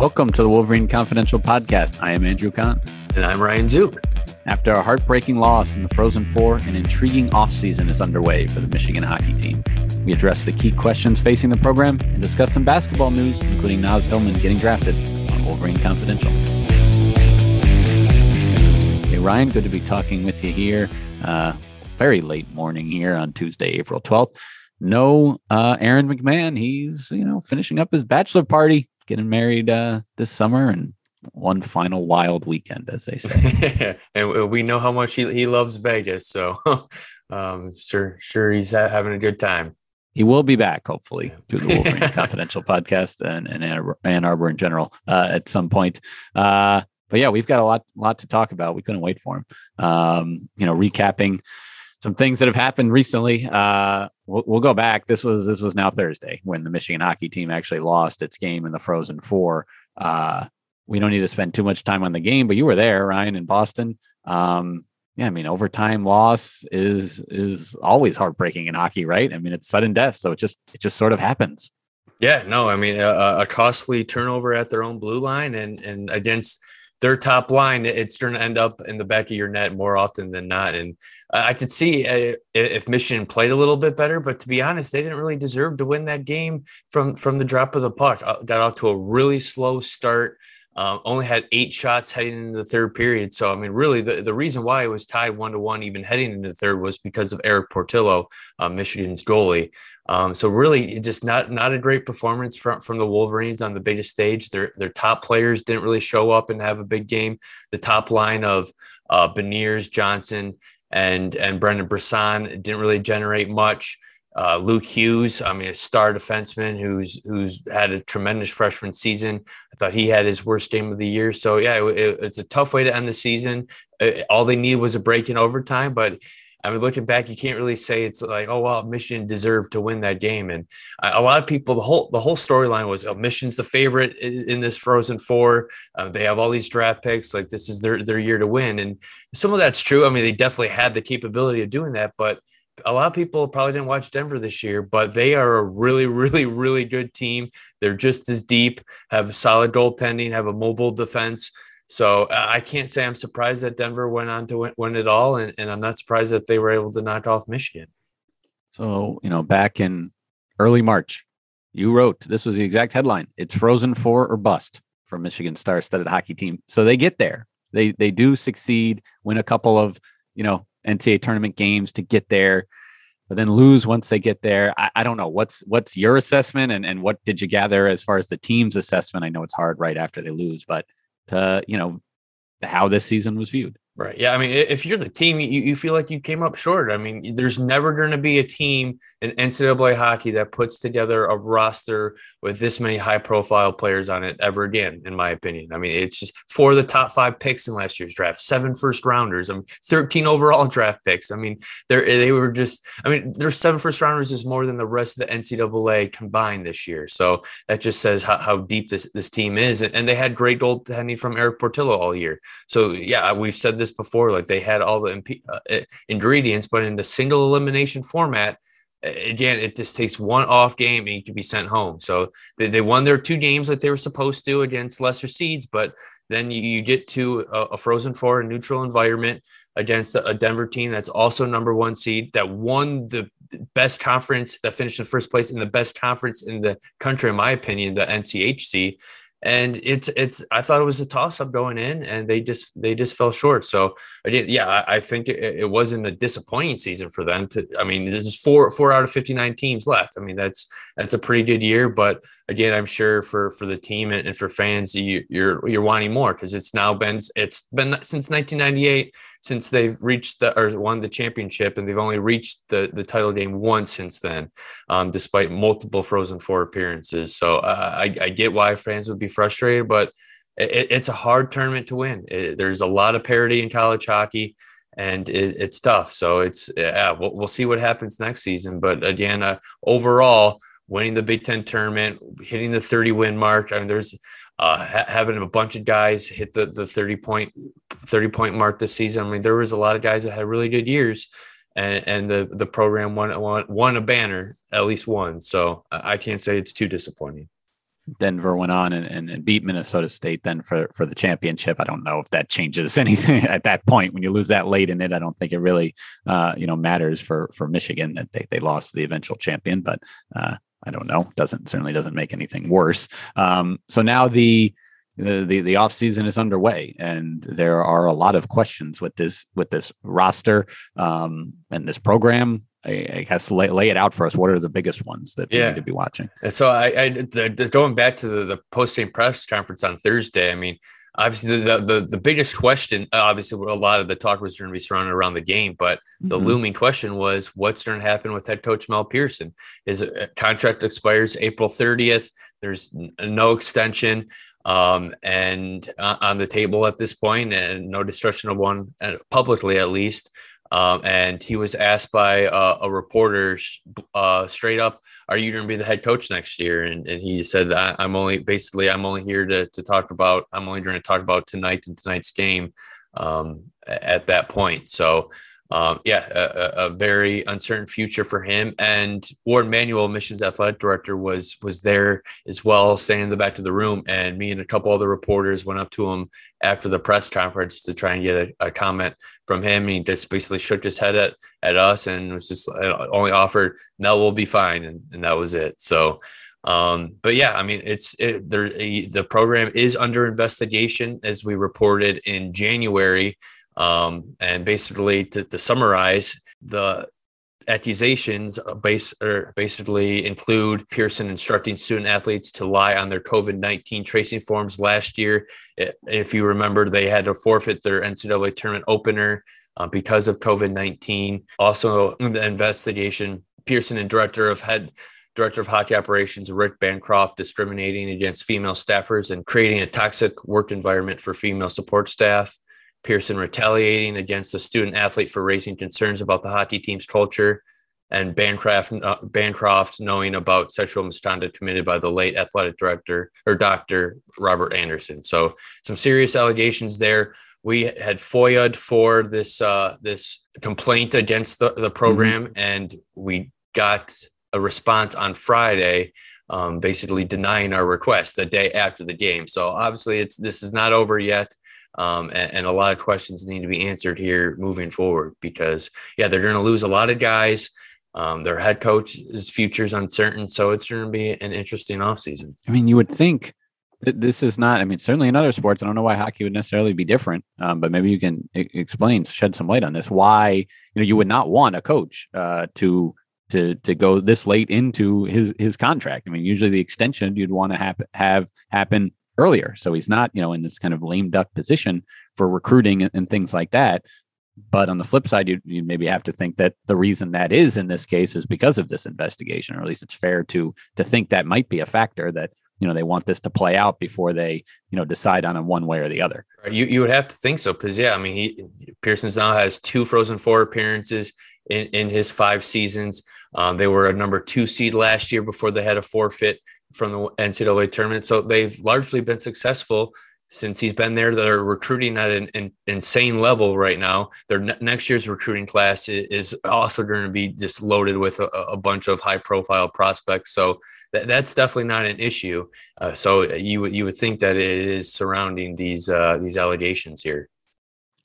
Welcome to the Wolverine Confidential Podcast. I am Andrew Kahn. And I'm Ryan Zuke. After a heartbreaking loss in the Frozen Four, an intriguing offseason is underway for the Michigan hockey team. We address the key questions facing the program and discuss some basketball news, including Naz Hillmon getting drafted on Wolverine Confidential. Hey, Ryan, good to be talking with you here. Uh, very late morning here on Tuesday, April 12th. No uh, Aaron McMann. He's, you know, finishing up his bachelor party getting married uh, this summer and one final wild weekend, as they say. and we know how much he, he loves Vegas, so um, sure sure he's having a good time. He will be back, hopefully, to the Wolverine Confidential podcast and, and Ann Arbor in general uh, at some point. Uh, but yeah, we've got a lot lot to talk about. We couldn't wait for him. Um, you know, recapping some things that have happened recently. Uh, we'll, we'll, go back. This was this was now Thursday when the Michigan hockey team actually lost its game in the Frozen Four. Uh, we don't need to spend too much time on the game, but you were there, Ryan, in Boston. Um, yeah, I mean, overtime loss is is always heartbreaking in hockey, right? I mean, it's sudden death, so it just it just sort of happens. Yeah, no, I mean, a, a costly turnover at their own blue line, and and against their top line, it's going to end up in the back of your net more often than not. And I could see uh, if Michigan played a little bit better, but to be honest, they didn't really deserve to win that game from from the drop of the puck. Uh, got off to a really slow start. Um, only had eight shots heading into the third period. So, I mean, really, the, the reason why it was tied one to one, even heading into the third, was because of Erik Portillo, uh, Michigan's goalie. Um, so, really, just not not a great performance from, from the Wolverines on the biggest stage. Their their top players didn't really show up and have a big game. The top line of uh, Beniers, Johnson, and and Brendan Brisson didn't really generate much. Uh, Luke Hughes, I mean, a star defenseman who's who's had a tremendous freshman season. I thought he had his worst game of the year. So yeah, it, it, it's a tough way to end the season. Uh, all they need was a break in overtime, but I mean, looking back, you can't really say it's like, oh well, Michigan deserved to win that game. And a lot of people, the whole the whole storyline was, oh, Michigan's the favorite in, this Frozen Four. Uh, they have all these draft picks, like this is their their year to win. And some of that's true. I mean, they definitely had the capability of doing that, but a lot of people probably didn't watch Denver this year, but they are a really, really, really good team. They're just as deep, have solid goaltending, have a mobile defense. So uh, I can't say I'm surprised that Denver went on to win, win it all, and, and, I'm not surprised that they were able to knock off Michigan. So you know, back in early March, you wrote this was the exact headline: "It's Frozen Four or Bust" for Michigan star-studded hockey team. So they get there. They they do succeed, win a couple of you know NCAA tournament games to get there, but then lose once they get there. I, I don't know what's what's your assessment and, and what did you gather as far as the team's assessment? I know it's hard right after they lose, but to you know how this season was viewed. Right. Yeah. I mean, if you're the team, you, you feel like you came up short. I mean, there's never going to be a team in NCAA hockey that puts together a roster with this many high profile players on it ever again, in my opinion. I mean, it's just four of the top five picks in last year's draft, seven first rounders, I mean, 13 overall draft picks. I mean, they they were just, I mean, their seven first rounders is more than the rest of the NCAA combined this year. So that just says how, how deep this, this team is. And they had great goaltending from Erik Portillo all year. So, yeah, we've said this before, like they had all the imp- uh, ingredients, but in the single elimination format, again, it just takes one off game and you can be sent home. So they, they won their two games like they were supposed to against lesser seeds, but then you, you get to a, a, frozen four, a neutral environment against a Denver team that's also number one seed that won the best conference that finished in first place in the best conference in the country, in my opinion, the NCHC and it's it's i thought it was a toss up going in and they just they just fell short. So yeah i, I think it, it, wasn't a disappointing season for them to i mean there's four four out of 59 teams left. I mean that's that's a pretty good year but again i'm sure for for the team and, and for fans you, you're you're wanting more because it's now been it's been since 1998 since they've reached the or won the championship, and they've only reached the the title game once since then, um, despite multiple Frozen Four appearances. So uh, I, I get why fans would be frustrated, but it, it's a hard tournament to win. It, there's a lot of parity in college hockey and it, it's tough. So it's yeah, we'll, we'll see what happens next season. But again, uh, overall, winning the Big Ten tournament, hitting the 30 win mark. I mean, there's uh, ha- having a bunch of guys hit the, the 30 point 30 point mark this season. I mean, there was a lot of guys that had really good years and, and the, the program won, won, won a banner, at least one. So I can't say it's too disappointing. Denver went on and, and, and, beat Minnesota State then for, for the championship. I don't know if that changes anything at that point. When you lose that late in it, I don't think it really, uh, you know, matters for, for Michigan that they, they lost the eventual champion, but uh, I don't know. Doesn't certainly doesn't make anything worse. Um, so now the the the off season is underway, and there are a lot of questions with this with this roster um, and this program. I, I guess lay, lay, it out for us. What are the biggest ones that yeah. we need to be watching? And so I, I the, the, going back to the, the post game press conference on Thursday. I mean, obviously the, the the biggest question obviously a lot of the talk was going to be surrounded around the game but the mm-hmm. looming question was what's going to happen with head coach mel pearson his uh, contract expires april 30th there's no extension um, and uh, on the table at this point and no discussion of one uh, publicly at least um, and he was asked by uh, a reporter uh, straight up, "Are you going to be the head coach next year?" And, and he said, "I'm only basically I'm only here to to talk about I'm only going to talk about tonight and tonight's game." Um, at that point, so um, yeah, a, a, very uncertain future for him. And Warde Manuel, missions athletic director, was was there as well, standing in the back of the room. And me and a couple other reporters went up to him after the press conference to try and get a, a comment from him. He just basically shook his head at at us and was just uh, only offered, "No, we'll be fine," and, and that was it. So. Um, but yeah, I mean, it's it, there. The program is under investigation, as we reported in January. Um, and basically, to, to summarize, the accusations base, or basically include Pearson instructing student athletes to lie on their COVID 19 tracing forms last year. If you remember, they had to forfeit their NCAA tournament opener uh, because of COVID 19. Also, in the investigation, Pearson and director of head director of hockey operations Rick Bancroft discriminating against female staffers and creating a toxic work environment for female support staff. Pearson retaliating against a student athlete for raising concerns about the hockey team's culture, and Bancroft, uh, Bancroft knowing about sexual misconduct committed by the late athletic director or Dr. Robert Anderson. So some serious allegations there. We had FOIA'd for this uh, this complaint against the, the program, mm-hmm. and we got a response on Friday, um, basically denying our request the day after the game. So obviously, it's this is not over yet. Um, and, and, a lot of questions need to be answered here moving forward because, yeah, they're going to lose a lot of guys. Um, their head coach's future is uncertain. So it's going to be an interesting offseason. I mean, you would think that this is not, I mean, certainly in other sports, I don't know why hockey would necessarily be different, um, but maybe you can I- explain, shed some light on this. Why, you know, you would not want a coach uh, to to to go this late into his his contract. I mean, usually the extension you'd want to have have happen earlier. So he's not, you know, in this kind of lame duck position for recruiting and, things like that. But on the flip side, you, you maybe have to think that the reason that is in this case is because of this investigation, or at least it's fair to to think that might be a factor that you know they want this to play out before they you know decide on a one way or the other. You you would have to think so because yeah, I mean he Pearson's now has two Frozen Four appearances in in his five seasons. Um, they were a number two seed last year before they had a forfeit from the NCAA tournament. So they've largely been successful since he's been there. They're recruiting at an, an insane level right now. Their ne- next year's recruiting class is also going to be just loaded with a, a bunch of high profile prospects. So th- that's definitely not an issue. Uh, so you you would think that it is surrounding these uh, these allegations here.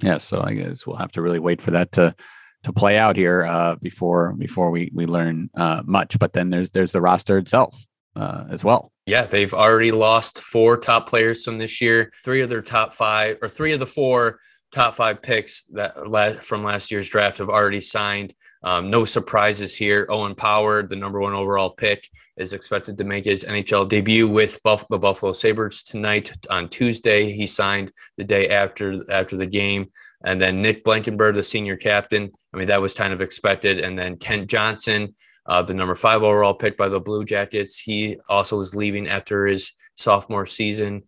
Yeah. So I guess we'll have to really wait for that to to play out here uh, before before we we learn uh, much. But then there's there's the roster itself uh, as well. Yeah, they've already lost four top players from this year. Three of their top five, or three of the four top five picks that from last year's draft have already signed. Um, no surprises here. Owen Power, the number one overall pick, is expected to make his NHL debut with Buff- the Buffalo Sabres tonight on Tuesday. He signed the day after after the game. And then Nick Blankenburg, the senior captain. I mean, that was kind of expected. And then Kent Johnson, uh, the number five overall pick by the Blue Jackets. He also was leaving after his sophomore season.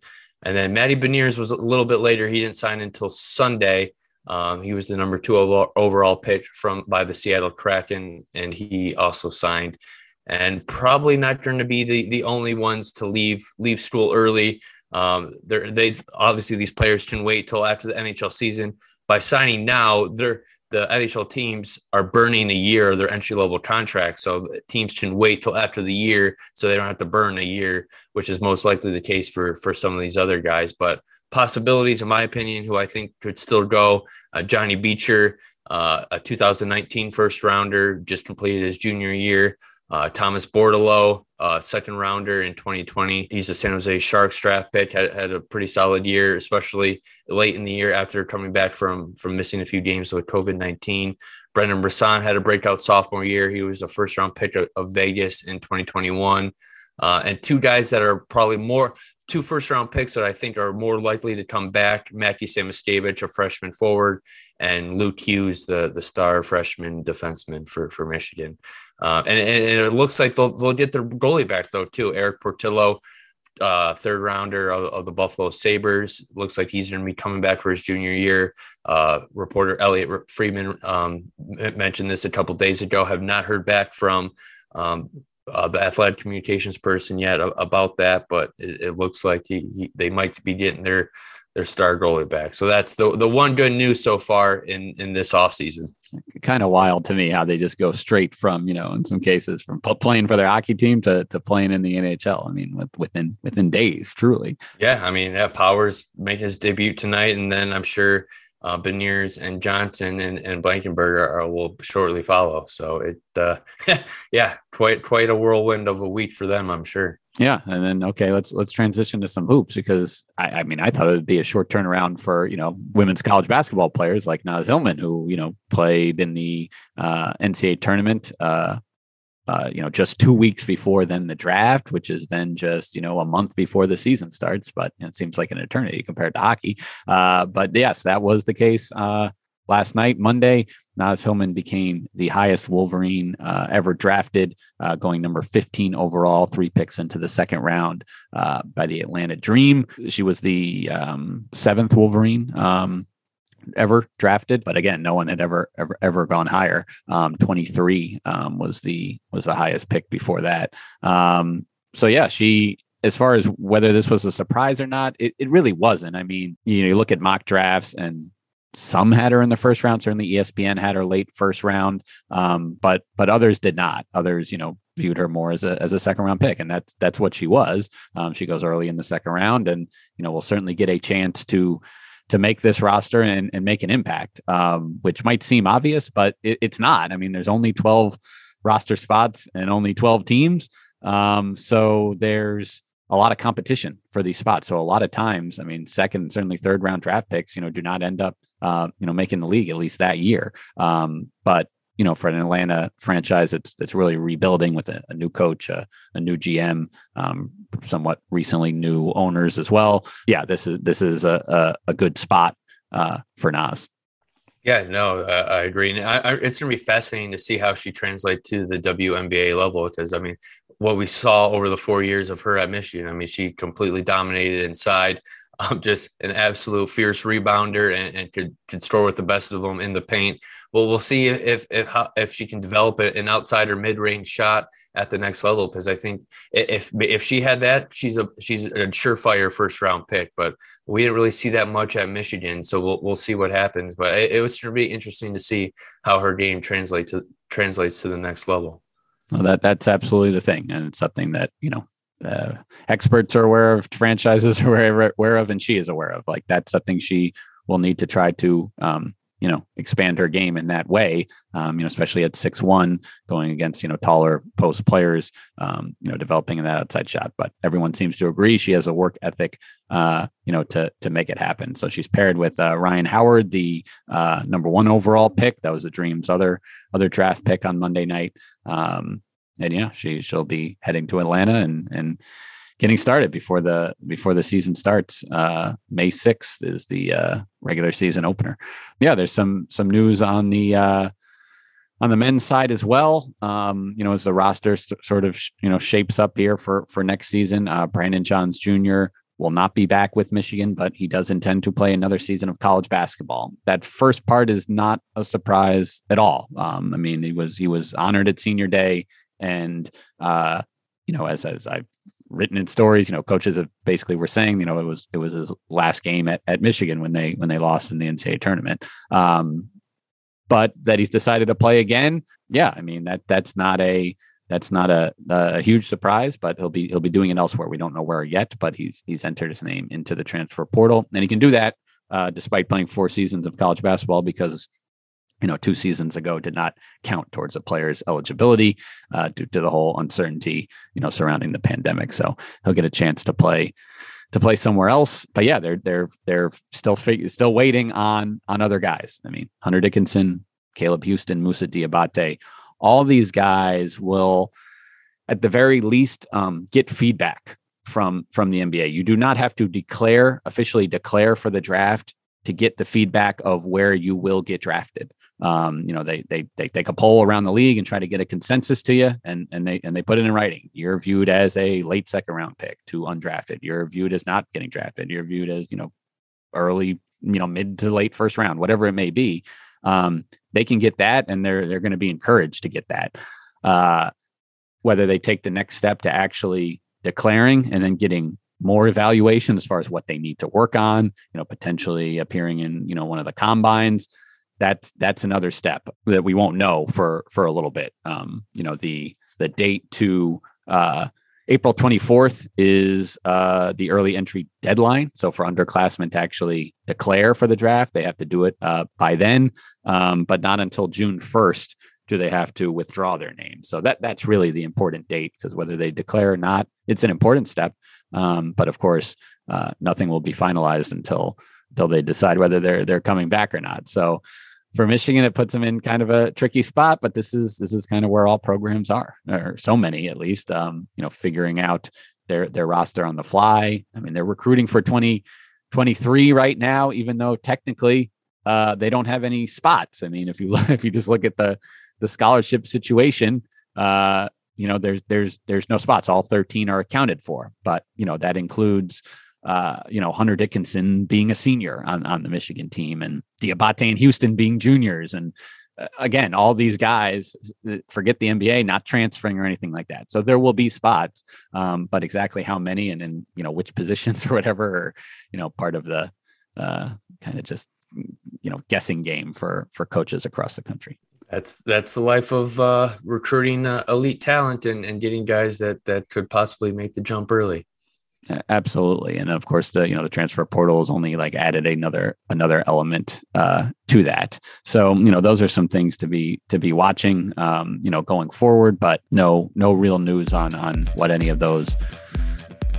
And then Matty Beniers was a little bit later. He didn't sign until Sunday. Um, he was the number two overall pick from by the Seattle Kraken, and he also signed. And probably not going to be the the only ones to leave leave school early. Um, they've obviously these players can wait till after the NHL season. By signing now, they're the NHL teams are burning a year of their entry level contract. So teams can wait till after the year so they don't have to burn a year, which is most likely the case for, for some of these other guys. But possibilities, in my opinion, who I think could still go uh, Johnny Beecher, uh, a 2019 first rounder, just completed his junior year. Uh, Thomas Bordeleau, uh, second rounder in 2020. He's a San Jose Sharks draft pick. Had, had a pretty solid year, especially late in the year after coming back from from missing a few games with COVID 19. Brendan Brisson had a breakout sophomore year. He was a first round pick of, of Vegas in 2021. Uh, and two guys that are probably more two first round picks that I think are more likely to come back Mackie Samoskevich, a freshman forward, and Luke Hughes, the, the star freshman defenseman for, for Michigan. Uh, and, and, it looks like they'll, they'll get their goalie back, though, too. Erik Portillo, uh, third rounder of, of, the Buffalo Sabres. Looks like he's going to be coming back for his junior year. Uh, reporter Elliotte Friedman um, mentioned this a couple days ago. Have not heard back from um, uh, the athletic communications person yet about that, but it, it looks like he, he, they might be getting their their star goalie back. So that's the the one good news so far in in this offseason. Kind of wild to me how they just go straight from you know in some cases from playing for their hockey team to, to playing in the NHL. I mean with, within within days, truly. Yeah, I mean that Powers make his debut tonight, and then I'm sure uh, Beniers and Johnson and, and Blankenburg are, will shortly follow. So it, uh, yeah, quite quite a whirlwind of a week for them, I'm sure. Yeah, and then okay, let's let's transition to some hoops because I, I mean I thought it would be a short turnaround for you know women's college basketball players like Naz Hillmon who you know played in the uh, NCAA tournament uh, uh, you know, just two weeks before then the draft, which is then just, you know, a month before the season starts, but it seems like an eternity compared to hockey. Uh, but yes, that was the case uh, last night, Monday. Naz Hillmon became the highest Wolverine uh, ever drafted, uh, going number 15 overall, three picks into the second round uh, by the Atlanta Dream. She was the um, seventh Wolverine um, ever drafted, but again, no one had ever ever ever gone higher. Um, 23 um, was the was the highest pick before that. Um, so yeah, she as far as whether this was a surprise or not, it, it really wasn't. I mean, you know, you look at mock drafts and some had her in the first round. Certainly, ESPN had her late first round, um, but but others did not. Others, you know, viewed her more as a as a second round pick, and that's that's what she was. Um, she goes early in the second round, and you know, we'll certainly get a chance to to make this roster and, and make an impact, um, which might seem obvious, but it, it's not. I mean, there's only 12 roster spots and only 12 teams. Um, so there's a lot of competition for these spots. So a lot of times, I mean, second, certainly third round draft picks, you know, do not end up, uh, you know, making the league at least that year. Um, but you know, for an Atlanta franchise that's that's really rebuilding with a, a new coach, a, a new GM, um, somewhat recently new owners as well. Yeah, this is this is a a, a good spot uh, for Naz. Yeah, no, I agree. And I, I, it's going to be fascinating to see how she translates to the WNBA level because I mean, what we saw over the four years of her at Michigan, I mean, she completely dominated inside um, just an absolute fierce rebounder and, and, could could score with the best of them in the paint. Well, we'll see if if if she can develop an outside or mid range shot at the next level. Because I think if if she had that, she's a she's a surefire first round pick. But we didn't really see that much at Michigan, so we'll we'll see what happens. But it, it was going to be interesting to see how her game translates to translates to the next level. Well, that that's absolutely the thing, and it's something that you know uh, experts are aware of, franchises are aware, of, and she is aware of. Like that's something she will need to try to, um, you know expand her game in that way um, you know especially at six one going against you know taller post players um, you know developing that outside shot. But everyone seems to agree she has a work ethic uh, you know to to make it happen. So she's paired with uh, Rhyne Howard the uh, number one overall pick. That was the dreams other other draft pick on monday night. Um, and yeah she she'll be heading to atlanta and and getting started before the before the season starts. Uh, May sixth is the uh, regular season opener. Yeah, there's some some news on the uh, on the men's side as well. Um, you know, as the roster st- sort of sh- you know shapes up here for for next season, uh, Brandon Johns Jr. will not be back with Michigan, but he does intend to play another season of college basketball. That first part is not a surprise at all. Um, I mean, he was he was honored at senior day, and uh, you know, as as I've written in stories. You know, coaches have basically were saying, you know, it was it was his last game at, at Michigan when they when they lost in the NCAA tournament. Um, but that he's decided to play again, yeah, I mean that that's not a that's not a, a huge surprise, but he'll be he'll be doing it elsewhere. We don't know where yet, but he's he's entered his name into the transfer portal, and he can do that uh, despite playing four seasons of college basketball because you know, two seasons ago did not count towards a player's eligibility uh, due to the whole uncertainty, you know, surrounding the pandemic. So he'll get a chance to play to play somewhere else. But yeah, they're they're they're still fig- still waiting on on other guys. I mean, Hunter Dickinson, Caleb Houston, Moussa Diabate, all these guys will, at the very least, um, get feedback from from the NBA. You do not have to declare officially declare for the draft to get the feedback of where you will get drafted. Um, you know, they, they they take a poll around the league and try to get a consensus to you, and and they and they put it in writing. You're viewed as a late second round pick to undrafted. You're viewed as not getting drafted. You're viewed as you know early, you know, mid to late first round, whatever it may be. Um, they can get that, and they're they're going to be encouraged to get that. Uh, whether they take the next step to actually declaring and then getting more evaluation as far as what they need to work on, you know, potentially appearing in you know one of the combines that's that's another step that we won't know for for a little bit. Um, you know, the the date to uh, April 24th is uh, the early entry deadline. So for underclassmen to actually declare for the draft, they have to do it uh, by then, um, but not until June 1st do they have to withdraw their name. So that that's really the important date because whether they declare or not, it's an important step. Um, but of course, uh, nothing will be finalized until until they decide whether they're they're coming back or not. So for Michigan, it puts them in kind of a tricky spot. But this is this is kind of where all programs are, or so many at least. Um, you know, figuring out their their roster on the fly. I mean, they're recruiting for 2023 right now, even though technically uh, they don't have any spots. I mean, if you if you just look at the the scholarship situation, uh, you know, there's there's there's no spots. All 13 are accounted for, but you know that includes uh, you know, Hunter Dickinson being a senior on, on the Michigan team and Diabate and Houston being juniors. And uh, again, all these guys forget the NBA, not transferring or anything like that. So there will be spots, um, but exactly how many and in, you know, which positions or whatever, you know, part of the uh, kind of just, you know, guessing game for, for coaches across the country. That's that's the life of uh, recruiting uh, elite talent and, and getting guys that that could possibly make the jump early. Absolutely, and of course the you know the transfer portal has only like added another another element uh, to that. So you know those are some things to be to be watching, um, you know, going forward. But no no real news on on what any of those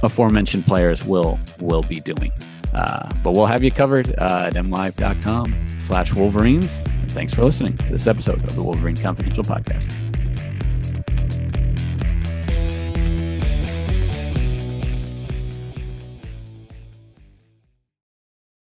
aforementioned players will will be doing. Uh, but we'll have you covered uh, at mlive.com slash Wolverines. And thanks for listening to this episode of the Wolverine Confidential Podcast.